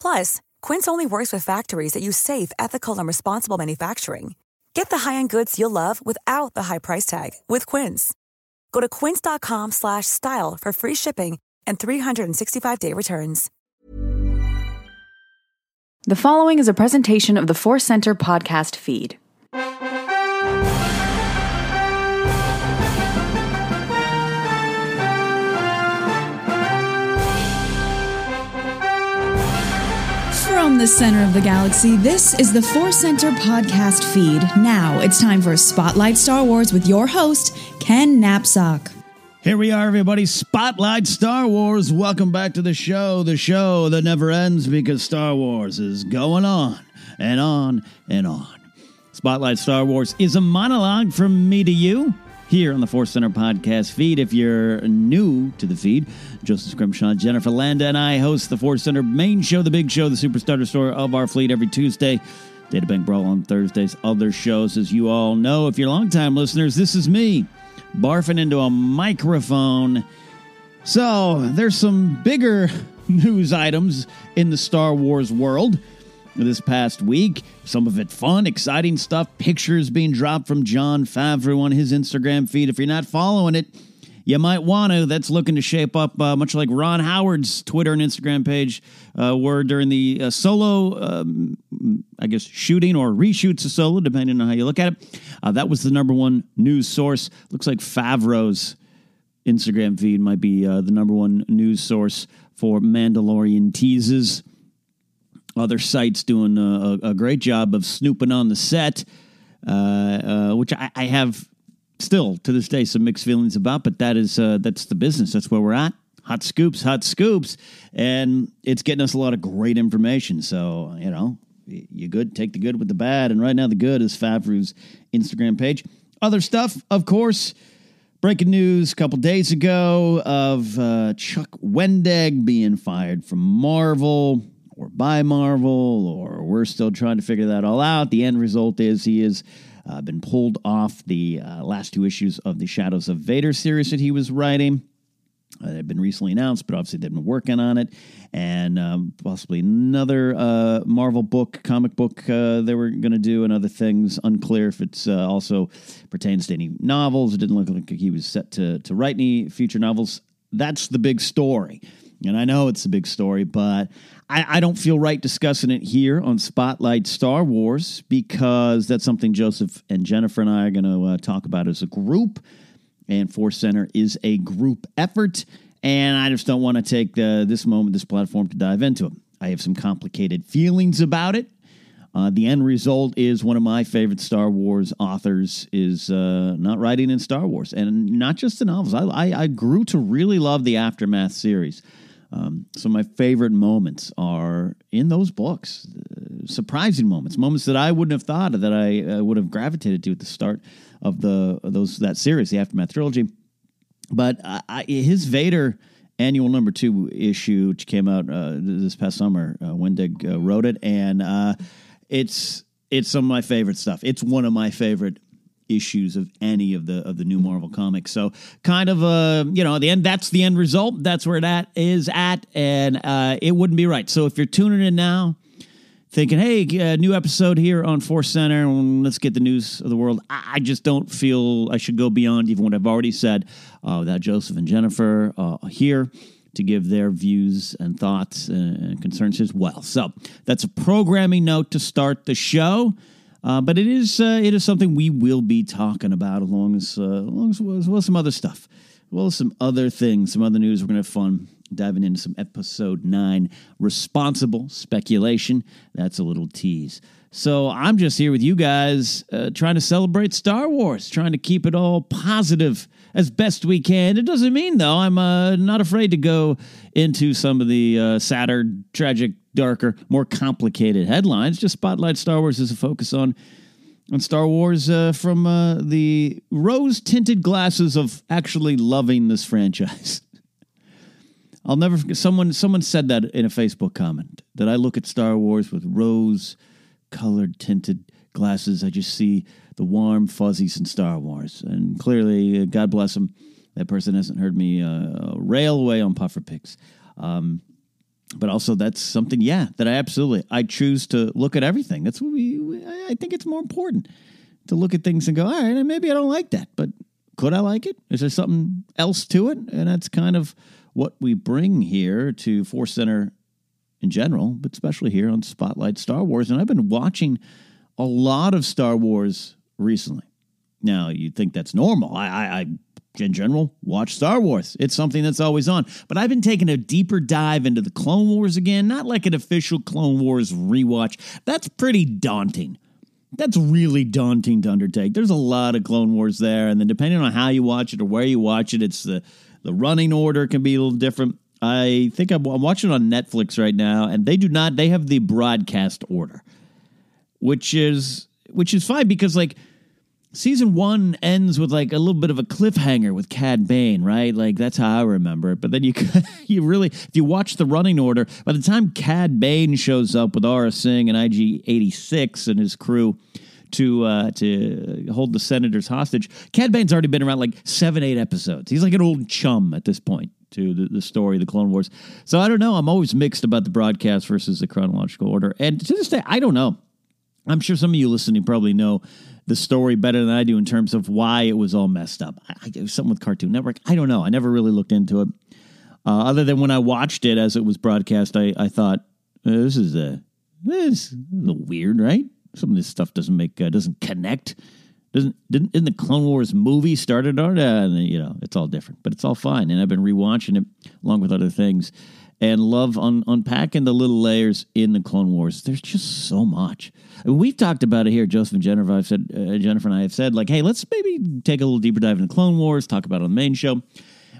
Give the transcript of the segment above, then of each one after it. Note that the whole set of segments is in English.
Plus, Quince only works with factories that use safe, ethical, and responsible manufacturing. Get the high-end goods you'll love without the high price tag with Quince. Go to quince.com/style for free shipping and 365-day returns. The following is a presentation of the Force Center podcast feed. From the center of the galaxy, this is the Force Center podcast feed. Now it's time for Spotlight Star Wars with your host, Ken Napzok. Here we are, everybody. Spotlight Star Wars. Welcome back to the show, the show that never ends because Star Wars is going on and on and on. Spotlight Star Wars is a monologue from me to you here on the Force Center podcast feed. If you're new to the feed, Joseph Scrimshaw, Jennifer Landa, and I host the Force Center main show, the big show, the Super Star Destroyer of our fleet every Tuesday. Data Bank Brawl on Thursdays. Other shows, as you all know, if you're longtime listeners, this is me barfing into a microphone. So there's some bigger news items in the Star Wars world this past week. Some of it fun, exciting stuff. Pictures being dropped from Jon Favreau on his Instagram feed. If you're not following it, you might want to. That's looking to shape up uh, much like Ron Howard's Twitter and Instagram page uh, were during the uh, solo, um, I guess, shooting or reshoots of solo, depending on how you look at it. Uh, that was the number one news source. Looks like Favreau's Instagram feed might be uh, the number one news source for Mandalorian teases. Other sites doing a, a great job of snooping on the set, uh, uh, which I, I, have still to this day some mixed feelings about. But that is uh, that's the business. That's where we're at. Hot scoops, hot scoops, and it's getting us a lot of great information. So you know, you good, take the good with the bad. And right now, the good is Favreau's Instagram page. Other stuff, of course, breaking news a couple days ago of uh, Chuck Wendig being fired from Marvel or by Marvel, or we're still trying to figure that all out. The end result is he has uh, been pulled off the uh, last two issues of the Shadows of Vader series that he was writing. Uh, they've been recently announced, but obviously they've been working on it, and um, possibly another uh, Marvel book, comic book uh, they were going to do, and other things. Unclear if it's uh, also pertains to any novels. It didn't look like he was set to to write any future novels. That's the big story, and I know it's a big story, but I, I don't feel right discussing it here on Spotlight Star Wars because that's something Joseph and Jennifer and I are going to uh, talk about as a group and Force Center is a group effort. And I just don't want to take uh, this moment, this platform to dive into it. I have some complicated feelings about it. Uh, the end result is one of my favorite Star Wars authors is uh, not writing in Star Wars, and not just the novels. I, I, I grew to really love the Aftermath series. Um, so my favorite moments are in those books, uh, surprising moments, moments that I wouldn't have thought of that I uh, would have gravitated to at the start of the those that series, the Aftermath trilogy. But I, his Vader annual number two issue, which came out uh, this past summer, uh, Wendig uh, wrote it, and uh, it's it's some of my favorite stuff. It's one of my favorite issues of any of the of the new Marvel comics. So kind of uh you know the end that's the end result. That's where that is at, and uh, it wouldn't be right. So if you're tuning in now thinking, hey, uh, new episode here on Force Center, let's get the news of the world. I, I, just don't feel I should go beyond even what I've already said uh, without Joseph and Jennifer uh, here to give their views and thoughts and concerns as well. So that's a programming note to start the show. Uh, but it is uh, it is something we will be talking about along as, uh, along as, well, as well as some other stuff, as well as some other things, some other news. We're to have fun diving into some episode nine responsible speculation. That's a little tease. So I'm just here with you guys uh, trying to celebrate Star Wars, trying to keep it all positive as best we can. It doesn't mean, though, I'm uh, not afraid to go into some of the uh, sadder, tragic, darker, more complicated headlines. Just spotlight Star Wars as a focus on on Star Wars uh, from uh, the rose tinted glasses of actually loving this franchise. I'll never forget someone someone said that in a Facebook comment that I look at Star Wars with rose colored tinted glasses. I just see the warm fuzzies in Star Wars. And clearly, uh, God bless him, that person hasn't heard me uh, rail away on puffer pics. Um, but also that's something, yeah, that I absolutely I choose to look at everything. That's what we. I think it's more important to look at things and go, all right, maybe I don't like that, but could I like it? Is there something else to it? And that's kind of what we bring here to Force Center in general, but especially here on Spotlight Star Wars. And I've been watching a lot of Star Wars recently. Now, you'd think that's normal. I, I in general, watch Star Wars. It's something that's always on. But I've been taking a deeper dive into the Clone Wars again, not like an official Clone Wars rewatch. That's pretty daunting. That's really daunting to undertake. There's a lot of Clone Wars there, and then depending on how you watch it or where you watch it, it's the the running order can be a little different. I think I'm, I'm watching on Netflix right now, and they do not. They have the broadcast order, which is which is fine because like season one ends with like a little bit of a cliffhanger with Cad Bane, right? Like that's how I remember it. But then you you really if you watch the running order, by the time Cad Bane shows up with Aurra Singh and IG eighty six and his crew to uh, to hold the senators hostage. Cad Bane's already been around like seven, eight episodes. He's like an old chum at this point to the, the story, the Clone Wars. So I don't know. I'm always mixed about the broadcast versus the chronological order. And to this day, I don't know. I'm sure some of you listening probably know the story better than I do in terms of why it was all messed up. I, I something with Cartoon Network. I don't know. I never really looked into it. Uh, other than when I watched it as it was broadcast, I, I thought this is a this is a little weird, right? some of this stuff doesn't make uh, doesn't connect. Doesn't didn't in the Clone Wars movie started on uh, you know it's all different, but it's all fine. And I've been rewatching it along with other things, and love un- unpacking the little layers in the Clone Wars. There's just so much. I mean, we've talked about it here. Joseph and Jennifer, I've said uh, Jennifer and I have said like, hey, let's maybe take a little deeper dive into Clone Wars, talk about it on the main show.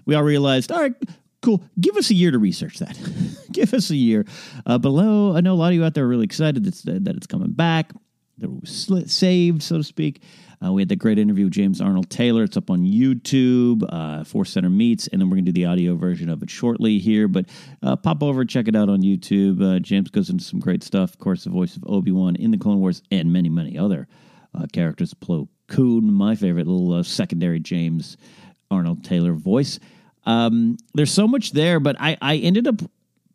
We all realized, all right, cool. Give us a year to research that. Give us a year. Uh, below, I know a lot of you out there are really excited that, that it's coming back. That was saved, so to speak. Uh, we had that great interview with James Arnold Taylor. It's up on YouTube, uh, Force Center Meets, and then we're going to do the audio version of it shortly here. But uh, pop over, check it out on YouTube. Uh, James goes into some great stuff. Of course, the voice of Obi Wan in the Clone Wars and many, many other uh, characters. Plo Koon, my favorite little uh, secondary James Arnold Taylor voice. Um, there's so much there, but I, I ended up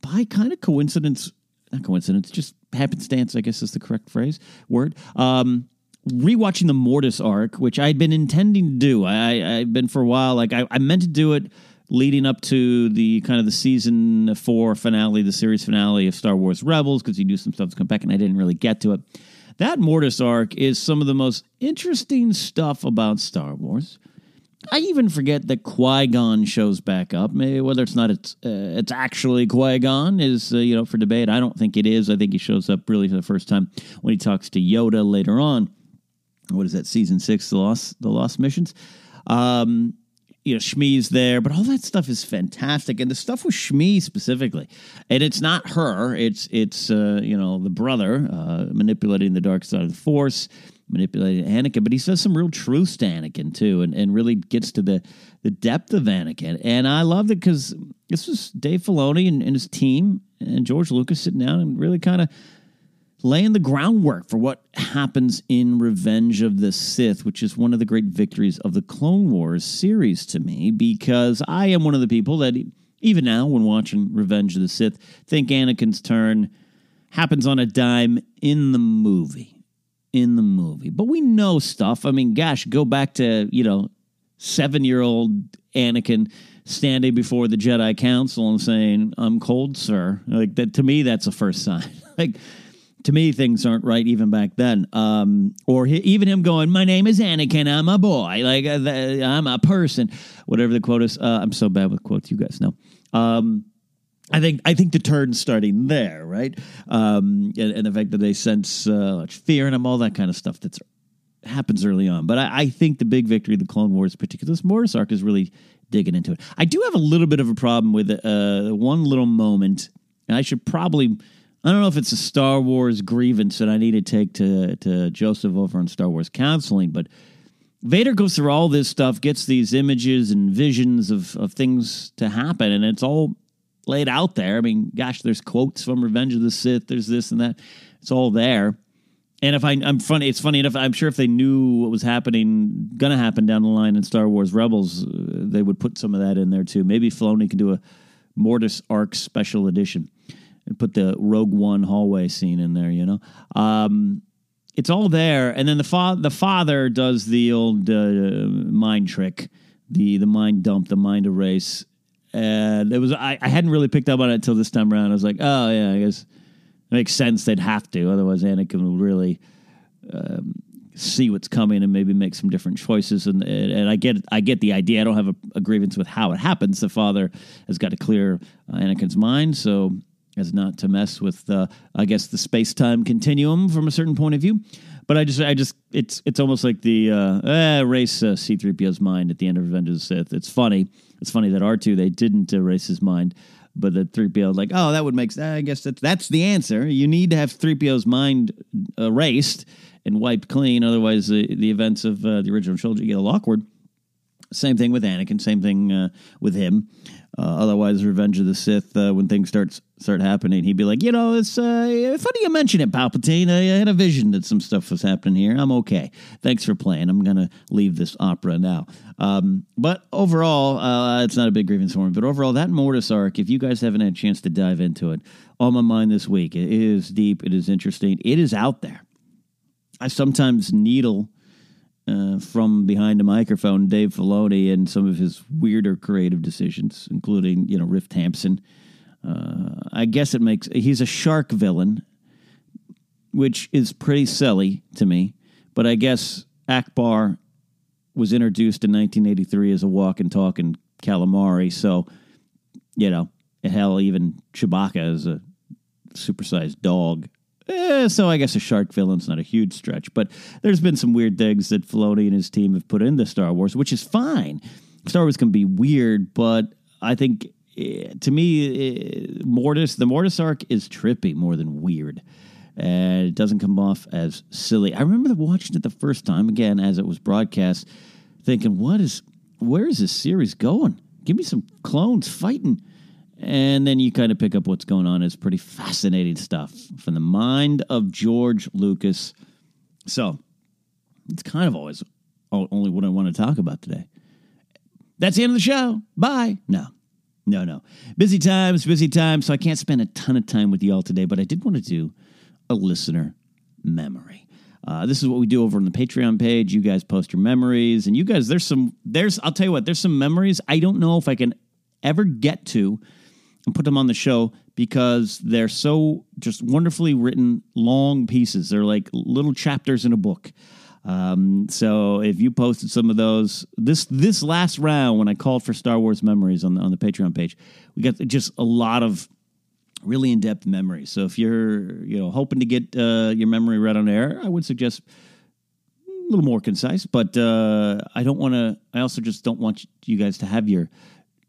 by kind of coincidence, not coincidence, just happenstance, I guess is the correct phrase, word. Um, rewatching the Mortis arc, which I'd been intending to do. I, I've been for a while. Like I, I meant to do it leading up to the kind of the season four finale, the series finale of Star Wars Rebels, because you knew some stuff was coming back, and I didn't really get to it. That Mortis arc is some of the most interesting stuff about Star Wars. I even forget that Qui Gon shows back up. Maybe whether it's not it's uh, it's actually Qui Gon is uh, you know for debate. I don't think it is. I think he shows up really for the first time when he talks to Yoda later on what is that season six the lost the lost missions um you know Shmi's there but all that stuff is fantastic and the stuff with Shmi specifically and it's not her it's it's uh you know the brother uh manipulating the dark side of the force manipulating Anakin but he says some real truths to Anakin too and, and really gets to the the depth of Anakin and I love it because this was Dave Filoni and, and his team and George Lucas sitting down and really kind of laying the groundwork for what happens in Revenge of the Sith, which is one of the great victories of the Clone Wars series to me, because I am one of the people that, even now, when watching Revenge of the Sith, think Anakin's turn happens on a dime in the movie. In the movie. But we know stuff. I mean, gosh, go back to, you know, seven year old Anakin standing before the Jedi Council and saying, I'm cold, sir. Like that to me, that's a first sign. like to me, things aren't right even back then. Um, or he, even him going, "My name is Anakin. I'm a boy. Like uh, the, I'm a person." Whatever the quote is. Uh, I'm so bad with quotes. You guys know. Um, I think I think the turn's starting there, right? Um, and, and, the fact that they sense uh, fear in him, all that kind of stuff that happens early on. But I, I, think the big victory of the Clone Wars, particularly this Mortis arc, is really digging into it. I do have a little bit of a problem with uh, one little moment, and I should probably I don't know if it's a Star Wars grievance that I need to take to, to Joseph over on Star Wars Counseling, but Vader goes through all this stuff, gets these images and visions of, of things to happen, and it's all laid out there. I mean, gosh, there's quotes from Revenge of the Sith, there's this and that. It's all there. And if I, I'm funny, it's funny enough. I'm sure if they knew what was happening, gonna happen down the line in Star Wars Rebels, uh, they would put some of that in there too. Maybe Filoni can do a Mortis arc special edition and put the Rogue One hallway scene in there. You know, um, it's all there. And then the fa- the father does the old uh, mind trick, the the mind dump, the mind erase. And it was I, I hadn't really picked up on it until this time around. I was like, oh yeah, I guess it makes sense. They'd have to, otherwise Anakin would really. Um, see what's coming and maybe make some different choices and and I get I get the idea I don't have a, a grievance with how it happens the father has got to clear uh, Anakin's mind so as not to mess with the, I guess, the space time continuum from a certain point of view. But I just, I just, it's, it's almost like the uh, eh, erase uh, C-3PO's mind at the end of Revenge of the Sith. It's funny. It's funny that R2 they didn't erase his mind, but the 3PO like, oh, that would make. I guess that's that's the answer. You need to have 3PO's mind erased and wiped clean, otherwise the, the events of uh, the original trilogy get a little awkward. Same thing with Anakin. Same thing uh, with him. Uh, otherwise, Revenge of the Sith, uh, when things start start happening, he'd be like, you know, it's uh, funny you mention it, Palpatine. I, I, had a vision that some stuff was happening here. I'm okay. Thanks for playing. I'm gonna leave this opera now. Um, but overall, uh, it's not a big grievance for me. But overall, that Mortis arc, if you guys haven't had a chance to dive into it, on my mind this week. It is deep. It is interesting. It is out there. I sometimes needle uh, from behind a microphone, Dave Filoni, and some of his weirder creative decisions, including you know Riff Tamson. Uh, I guess it makes he's a shark villain, which is pretty silly to me. But I guess Ackbar was introduced in 1983 as a walk and talk and calamari, so you know, hell, even Chewbacca is a supersized dog Eh, so I guess a shark villain's not a huge stretch, but there's been some weird things that Filoni and his team have put into Star Wars, which is fine. Star Wars can be weird, but I think eh, to me, eh, Mortis, the Mortis arc is trippy more than weird. And it doesn't come off as silly. I remember watching it the first time, again, as it was broadcast, thinking, what is, where is this series going? Give me some clones fighting. And then you kind of pick up what's going on. It's pretty fascinating stuff from the mind of George Lucas. So it's kind of always only what I want to talk about today. That's the end of the show. Bye. No, no, no. Busy times, busy times. So I can't spend a ton of time with y'all today, but I did want to do a listener memory. Uh, this is what we do over on the Patreon page. You guys post your memories, and you guys, there's some, there's, I'll tell you what, there's some memories I don't know if I can ever get to and put them on the show because they're so just wonderfully written, long pieces. They're like little chapters in a book. Um, so if you posted some of those this this last round when I called for Star Wars memories on the on the Patreon page, we got just a lot of really in depth memories. So if you're you know hoping to get uh, your memory read on air, I would suggest a little more concise. But uh, I don't want to. I also just don't want you guys to have your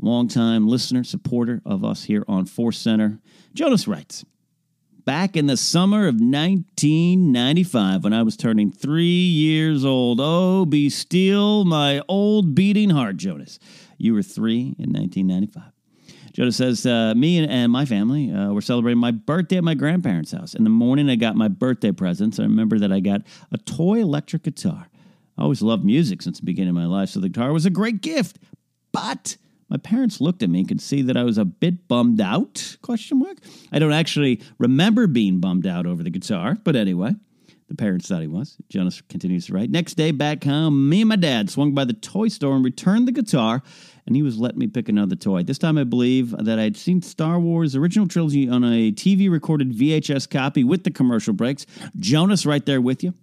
longtime listener, supporter of us here on Force Center. Jonas writes, Back in the summer of 1995, when I was turning three years old, oh, be still my old beating heart, Jonas. You were three in 1995. Jonas says, uh, Me and, and my family uh, were celebrating my birthday at my grandparents' house. In the morning, I got my birthday presents. I remember that I got a toy electric guitar. I always loved music since the beginning of my life, so the guitar was a great gift. But my parents looked at me and could see that I was a bit bummed out, question mark. I don't actually remember being bummed out over the guitar, but anyway. The parents thought he was. Jonas continues to write. Next day back home, me and my dad swung by the toy store and returned the guitar, and he was letting me pick another toy. This time I believe that I'd seen Star Wars original trilogy on a TV recorded VHS copy with the commercial breaks. Jonas right there with you.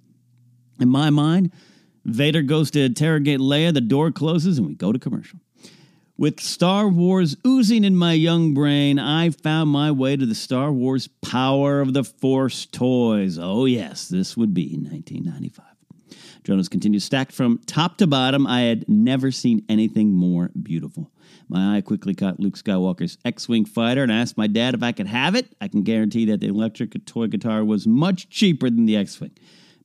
In my mind, Vader goes to interrogate Leia, the door closes, and we go to commercial. With Star Wars oozing in my young brain, I found my way to the Star Wars Power of the Force toys. Oh, yes, this would be 1995. Jonas continues, stacked from top to bottom. I had never seen anything more beautiful. My eye quickly caught Luke Skywalker's X Wing fighter and asked my dad if I could have it. I can guarantee that the electric toy guitar was much cheaper than the X Wing.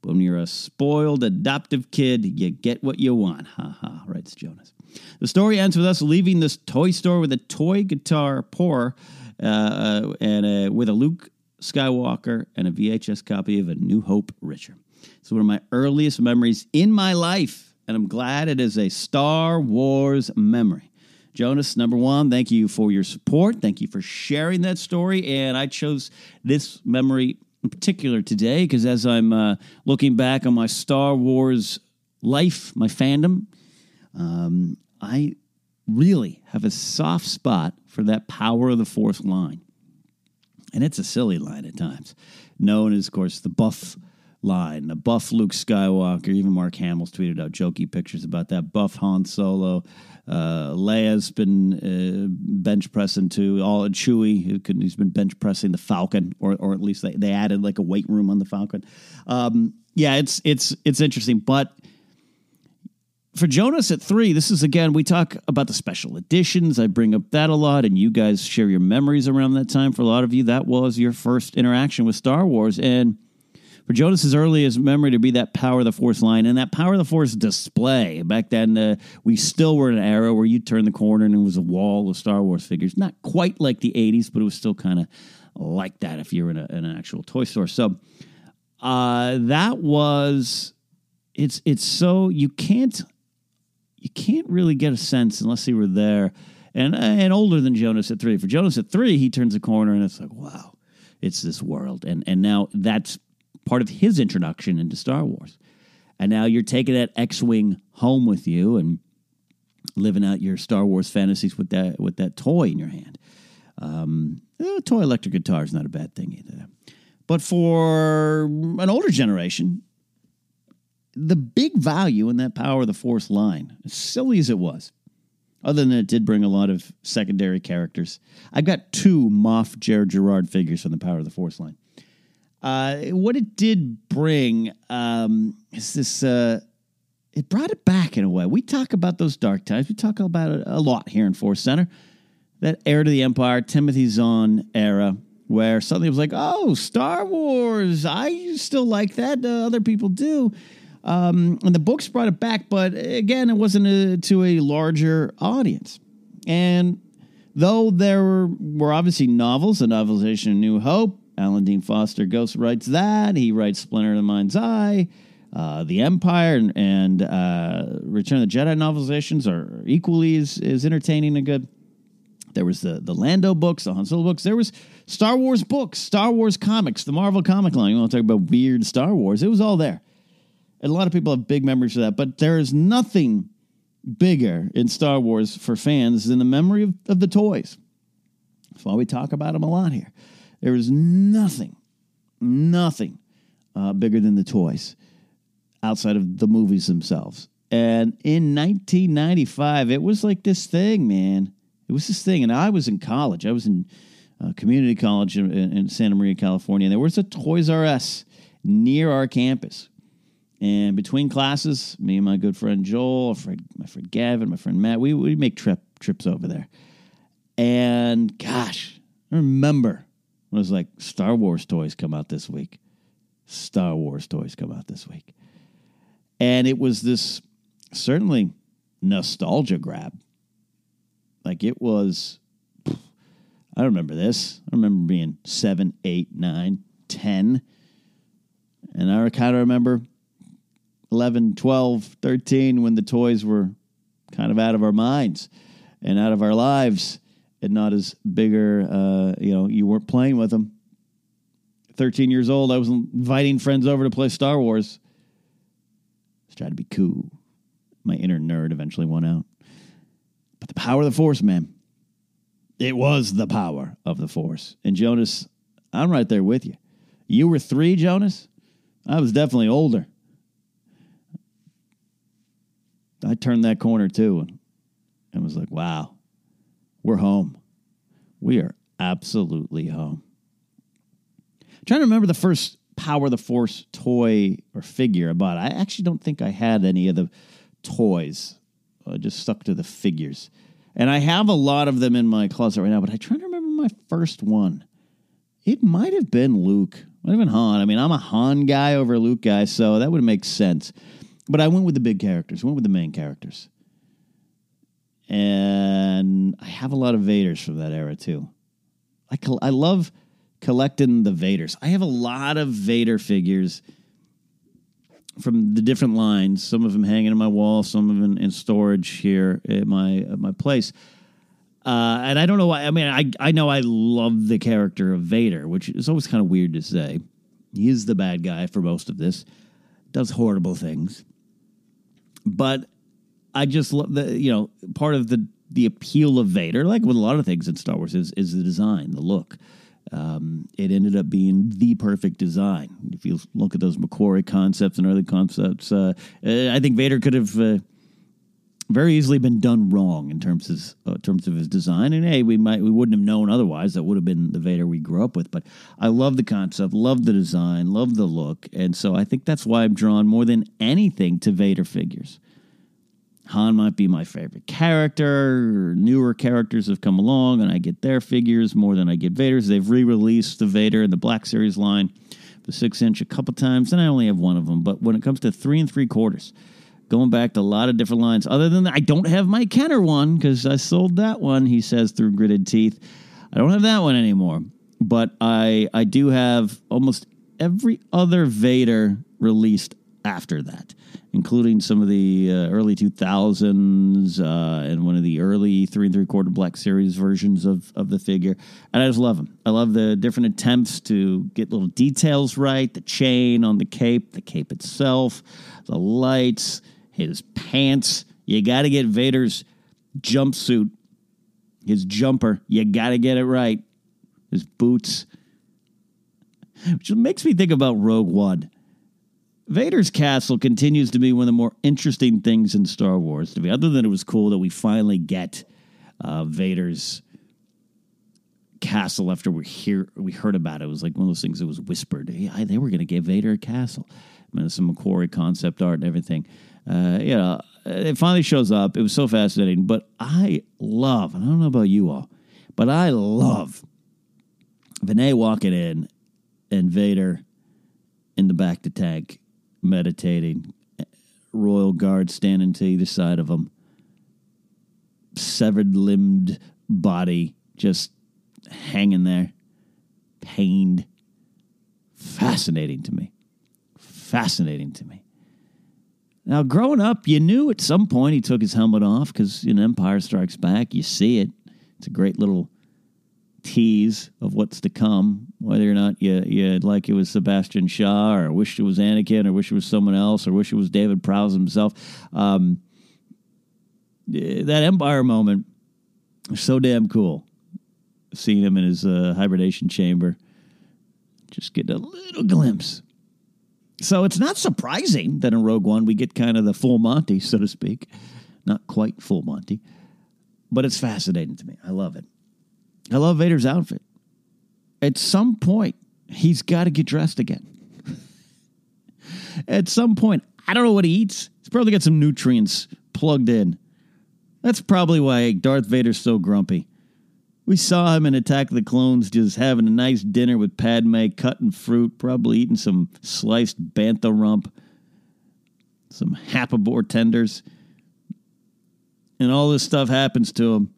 When you're a spoiled, adoptive kid, you get what you want. Ha ha, writes Jonas. The story ends with us leaving this toy store with a toy guitar pour uh, uh, and with a Luke Skywalker and a VHS copy of A New Hope Richer. It's one of my earliest memories in my life, and I'm glad it is a Star Wars memory. Jonas, number one, thank you for your support. Thank you for sharing that story. And I chose this memory in particular today because as I'm uh, looking back on my Star Wars life, my fandom, um, I really have a soft spot for that power of the Force line. And it's a silly line at times, known as, of course, the buff line, the buff Luke Skywalker. Even Mark Hamill's tweeted out jokey pictures about that buff Han Solo. Uh, Leia's been uh, bench pressing too. all Chewie. He's been bench pressing the Falcon, or or at least they, they added like a weight room on the Falcon. Um, yeah, it's it's it's interesting, but for Jonas at three, this is again, we talk about the special editions. I bring up that a lot, and you guys share your memories around that time. For a lot of you, that was your first interaction with Star Wars. And for Jonas's earliest memory to be that Power of the Force line and that Power of the Force display. Back then, uh, we still were in an era where you turn the corner and it was a wall of Star Wars figures. Not quite like the 80s, but it was still kind of like that if you're in, a, in an actual toy store. So uh, that was. It's it's so you can't you can't really get a sense unless you were there. And and older than Jonas at three. For Jonas at three, he turns a corner and it's like, wow, it's this world. And and now that's part of his introduction into Star Wars. And now you're taking that X-wing home with you and living out your Star Wars fantasies with that with that toy in your hand. Um, a toy electric guitar is not a bad thing either. But for an older generation, the big value in that power of the force line, as silly as it was, other than it did bring a lot of secondary characters. I've got two Moff Jerjerrod figures from the Power of the Force line. Uh, what it did bring um, is this. Uh, it brought it back in a way. We talk about those dark times. We talk about it a lot here in Force Center. That heir to the Empire, Timothy Zahn era, where suddenly it was like, oh, Star Wars. I still like that. Uh, other people do. Um, and the books brought it back, but again, it wasn't a, to a larger audience. And though there were, were obviously novels, the novelization of New Hope, Alan Dean Foster Ghost writes that. He writes Splinter in the Mind's Eye. Uh, the Empire and, and uh, Return of the Jedi novelizations are equally as, as entertaining and good. There was the the Lando books, the Han Solo books. There was Star Wars books, Star Wars comics, the Marvel comic line. You want to talk about weird Star Wars? It was all there. And a lot of people have big memories of that, but there is nothing bigger in Star Wars for fans than the memory of, of the toys. That's why we talk about them a lot here. There is nothing, nothing uh, bigger than the toys outside of the movies themselves. And in 1995, it was like this thing, man. It was this thing. And I was in college. I was in uh, community college in, in Santa Maria, California. And there was a Toys R Us near our campus. And between classes, me and my good friend Joel, friend, my friend Gavin, my friend Matt, we we make trip trips over there. And gosh, I remember it was like Star Wars toys come out this week. Star Wars toys come out this week. And it was this certainly nostalgia grab. Like it was I remember this. I remember being seven, eight, nine, ten. And I kind of remember 11, 12, 13 when the toys were kind of out of our minds and out of our lives and not as bigger, uh, you know, you weren't playing with them. 13 years old, I was inviting friends over to play Star Wars. I trying to be cool. My inner nerd eventually won out. But the power of the Force, man. It was the power of the Force. And Jonas, I'm right there with you. You were three, Jonas? I was definitely older. I turned that corner too and was like, wow, we're home. We are absolutely home. I'm trying to remember the first Power of the Force toy or figure I bought. I actually don't think I had any of the toys. I just stuck to the figures. And I have a lot of them in my closet right now, but I try to remember my first one. It might have been Luke. Might have been Han. I mean, I'm a Han guy over Luke guy, so that would make sense. But I went with the big characters, went with the main characters. And I have a lot of Vaders from that era too. I, col- I love collecting the Vaders. I have a lot of Vader figures from the different lines. Some of them hanging in my wall, some of them in storage here at my at my place. Uh, and I don't know why. I mean, I I know I love the character of Vader, which is always kind of weird to say. He is the bad guy for most of this. Does horrible things, but I just love the you know part of the the appeal of Vader, like with a lot of things in Star Wars, is is the design, the look. Um, it ended up being the perfect design. If you look at those McQuarrie concepts and early concepts, uh, I think Vader could have uh, very easily been done wrong in terms of uh, terms of his design. And hey, we might we wouldn't have known otherwise. That would have been the Vader we grew up with. But I love the concept, love the design, love the look, and so I think that's why I'm drawn more than anything to Vader figures. Han might be my favorite character. Newer characters have come along, and I get their figures more than I get Vader's. They've re released the Vader in the Black Series line, the six inch, a couple times, and I only have one of them. But when it comes to three and three quarters, going back to a lot of different lines, other than that, I don't have my Kenner one because I sold that one, he says through gritted teeth. I don't have that one anymore. But I, I do have almost every other Vader released after that, including some of the uh, early 2000s uh, and one of the early three and three quarter Black Series versions of, of the figure. And I just love them. I love the different attempts to get little details right the chain on the cape, the cape itself, the lights, his pants. You got to get Vader's jumpsuit, his jumper. You got to get it right. His boots. Which makes me think about Rogue One Vader's castle continues to be one of the more interesting things in Star Wars to me. Other than it was cool that we finally get uh, Vader's castle after we hear we heard about it. It was like one of those things that was whispered. Hey, they were going to give Vader a castle. I mean, some McQuarrie concept art and everything. Uh, you know, it finally shows up. It was so fascinating. But I love, and I don't know about you all, but I love Vaneé walking in and Vader in the bacta tank meditating, royal guard standing to either side of him, severed limbed body just hanging there, pained. Fascinating to me. Fascinating to me. Now, growing up, you knew at some point he took his helmet off because in Empire Strikes Back, you see it. It's a great little tease of what's to come, whether or not you you like it was Sebastian Shaw or wish it was Anakin or wish it was someone else or wish it was David Prowse himself. Um, that Empire moment so damn cool. Seeing him in his uh, hibernation chamber, just getting a little glimpse. So it's not surprising that in Rogue One we get kind of the full Monty, so to speak. Not quite full Monty, but it's fascinating to me. I love it. I love Vader's outfit. At some point, he's got to get dressed again. At some point, I don't know what he eats. He's probably got some nutrients plugged in. That's probably why Darth Vader's so grumpy. We saw him in Attack of the Clones just having a nice dinner with Padme, cutting fruit, probably eating some sliced bantha rump, some Happabore tenders. And all this stuff happens to him.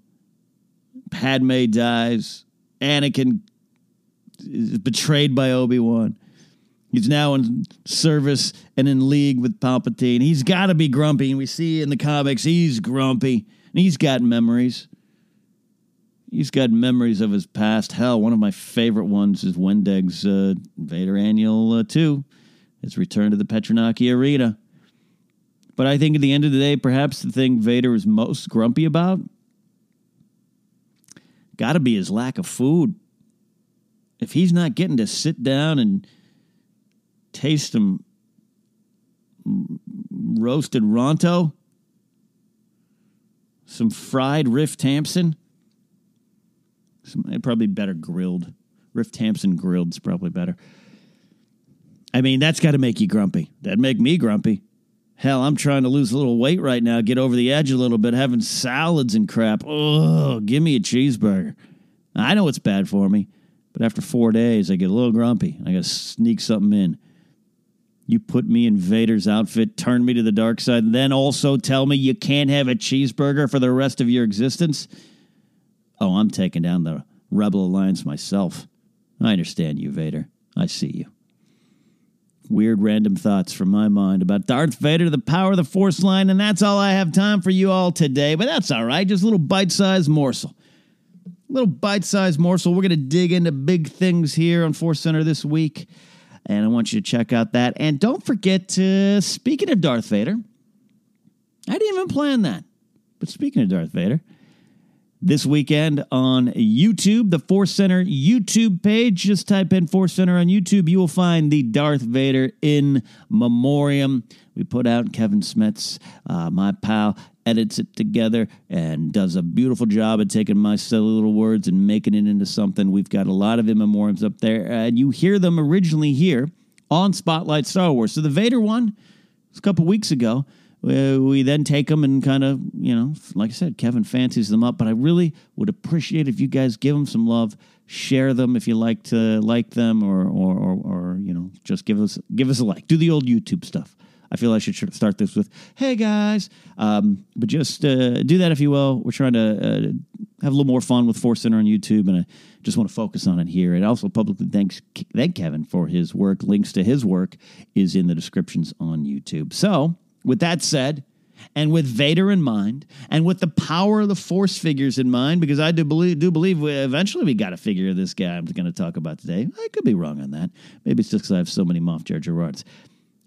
Padme dies. Anakin is betrayed by Obi Wan. He's now in service and in league with Palpatine. He's got to be grumpy. And we see in the comics, he's grumpy. And he's got memories. He's got memories of his past. Hell, one of my favorite ones is Wendig's uh, Vader Annual uh, 2. His return to the Petranaki Arena. But I think at the end of the day, perhaps the thing Vader is most grumpy about got to be his lack of food. If he's not getting to sit down and taste some roasted Ronto, some fried Riff Tamson, some, eh, probably better grilled. Tamson grilled is probably better. I mean, that's got to make you grumpy. That'd make me grumpy. Hell, I'm trying to lose a little weight right now, get over the edge a little bit, having salads and crap. Oh, give me a cheeseburger. I know it's bad for me, but after four days, I get a little grumpy. I got to sneak something in. You put me in Vader's outfit, turn me to the dark side, and then also tell me you can't have a cheeseburger for the rest of your existence? Oh, I'm taking down the Rebel Alliance myself. I understand you, Vader. I see you weird random thoughts from my mind about Darth Vader, the power of the Force line, and that's all I have time for you all today. But that's all right, just a little bite sized morsel. Little bite sized morsel. We're going to dig into big things here on Force Center this week, and I want you to check out that. And don't forget to, speaking of Darth Vader, I didn't even plan that. But speaking of Darth Vader, this weekend on YouTube, the Force Center YouTube page. Just type in Force Center on YouTube. You will find the Darth Vader in memoriam. We put out Kevin Smets, uh, my pal, edits it together and does a beautiful job at taking my silly little words and making it into something. We've got a lot of in memoriams up there, and you hear them originally here on Spotlight Star Wars. So the Vader one was a couple weeks ago we then take them and kind of, you know, like I said, Kevin fancies them up. But I really would appreciate if you guys give them some love, share them if you like to like them, or or or, or you know, just give us give us a like. Do the old YouTube stuff. I feel I should start this with, "Hey guys," um, but just uh, do that if you will. We're trying to uh, have a little more fun with Force Center on YouTube, and I just want to focus on it here. And also publicly thanks thank Kevin for his work. Links to his work is in the descriptions on YouTube. So with that said, and with Vader in mind, and with the power of the Force figures in mind, because I do believe do believe we, eventually we got a figure this guy I'm going to talk about today. I could be wrong on that. Maybe it's just because I have so many Moff Jerjerrods.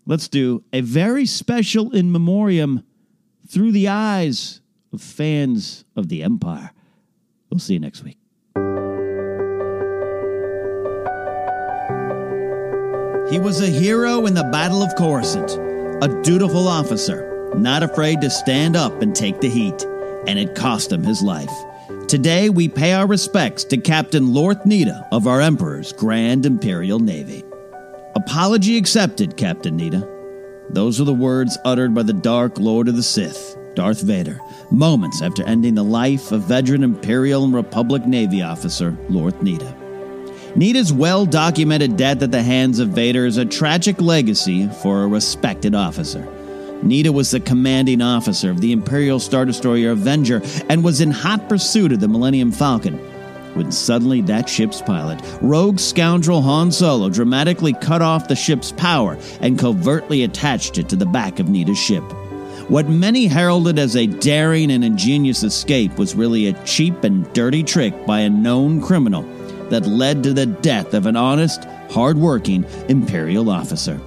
Let's do a very special in memoriam through the eyes of fans of the Empire. We'll see you next week. He was a hero in the Battle of Coruscant a dutiful officer, not afraid to stand up and take the heat, and it cost him his life. Today, we pay our respects to Captain Lorth Needa of our Emperor's Grand Imperial Navy. Apology accepted, Captain Needa. Those are the words uttered by the Dark Lord of the Sith, Darth Vader, moments after ending the life of veteran Imperial and Republic Navy officer Lorth Needa. Needa's well documented death at the hands of Vader is a tragic legacy for a respected officer. Needa was the commanding officer of the Imperial Star Destroyer Avenger and was in hot pursuit of the Millennium Falcon. When suddenly that ship's pilot, rogue scoundrel Han Solo, dramatically cut off the ship's power and covertly attached it to the back of Needa's ship. What many heralded as a daring and ingenious escape was really a cheap and dirty trick by a known criminal that led to the death of an honest, hard-working Imperial officer.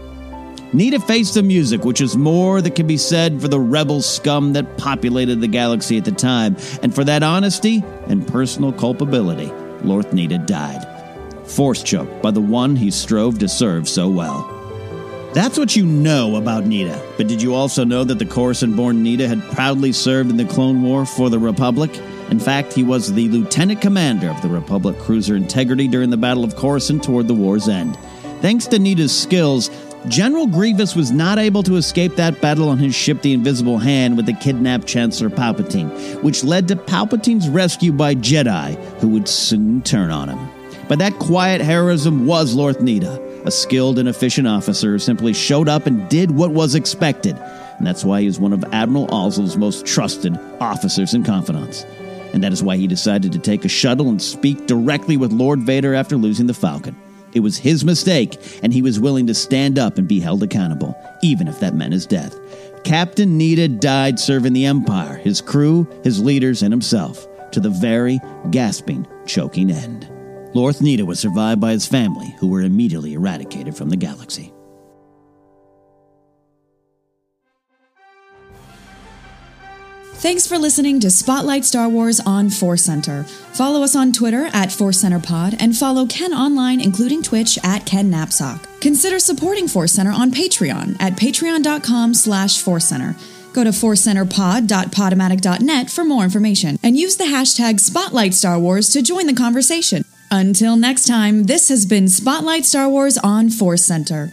Needa faced the music, which is more that can be said for the rebel scum that populated the galaxy at the time, and for that honesty and personal culpability, Lorth Needa died. Force choked by the one he strove to serve so well. That's what you know about Needa, but did you also know that the Coruscant born Needa had proudly served in the Clone War for the Republic? In fact, he was the lieutenant commander of the Republic cruiser Integrity during the Battle of Coruscant toward the war's end. Thanks to Needa's skills, General Grievous was not able to escape that battle on his ship, the Invisible Hand, with the kidnapped Chancellor Palpatine, which led to Palpatine's rescue by Jedi, who would soon turn on him. But that quiet heroism was Lorth Needa, a skilled and efficient officer who simply showed up and did what was expected. And that's why he was one of Admiral Ozzel's most trusted officers and confidants. And that is why he decided to take a shuttle and speak directly with Lord Vader after losing the Falcon. It was his mistake, and he was willing to stand up and be held accountable, even if that meant his death. Captain Needa died serving the Empire, his crew, his leaders, and himself, to the very gasping, choking end. Lorth Needa was survived by his family, who were immediately eradicated from the galaxy. Thanks for listening to Spotlight Star Wars on Force Center. Follow us on Twitter at Force Center Pod and follow Ken online, including Twitch at Ken Napzok. Consider supporting Force Center on Patreon at patreon.com slash Force Center. Go to forcecenterpod.podomatic.net for more information and use the hashtag Spotlight Star Wars to join the conversation. Until next time, this has been Spotlight Star Wars on Force Center.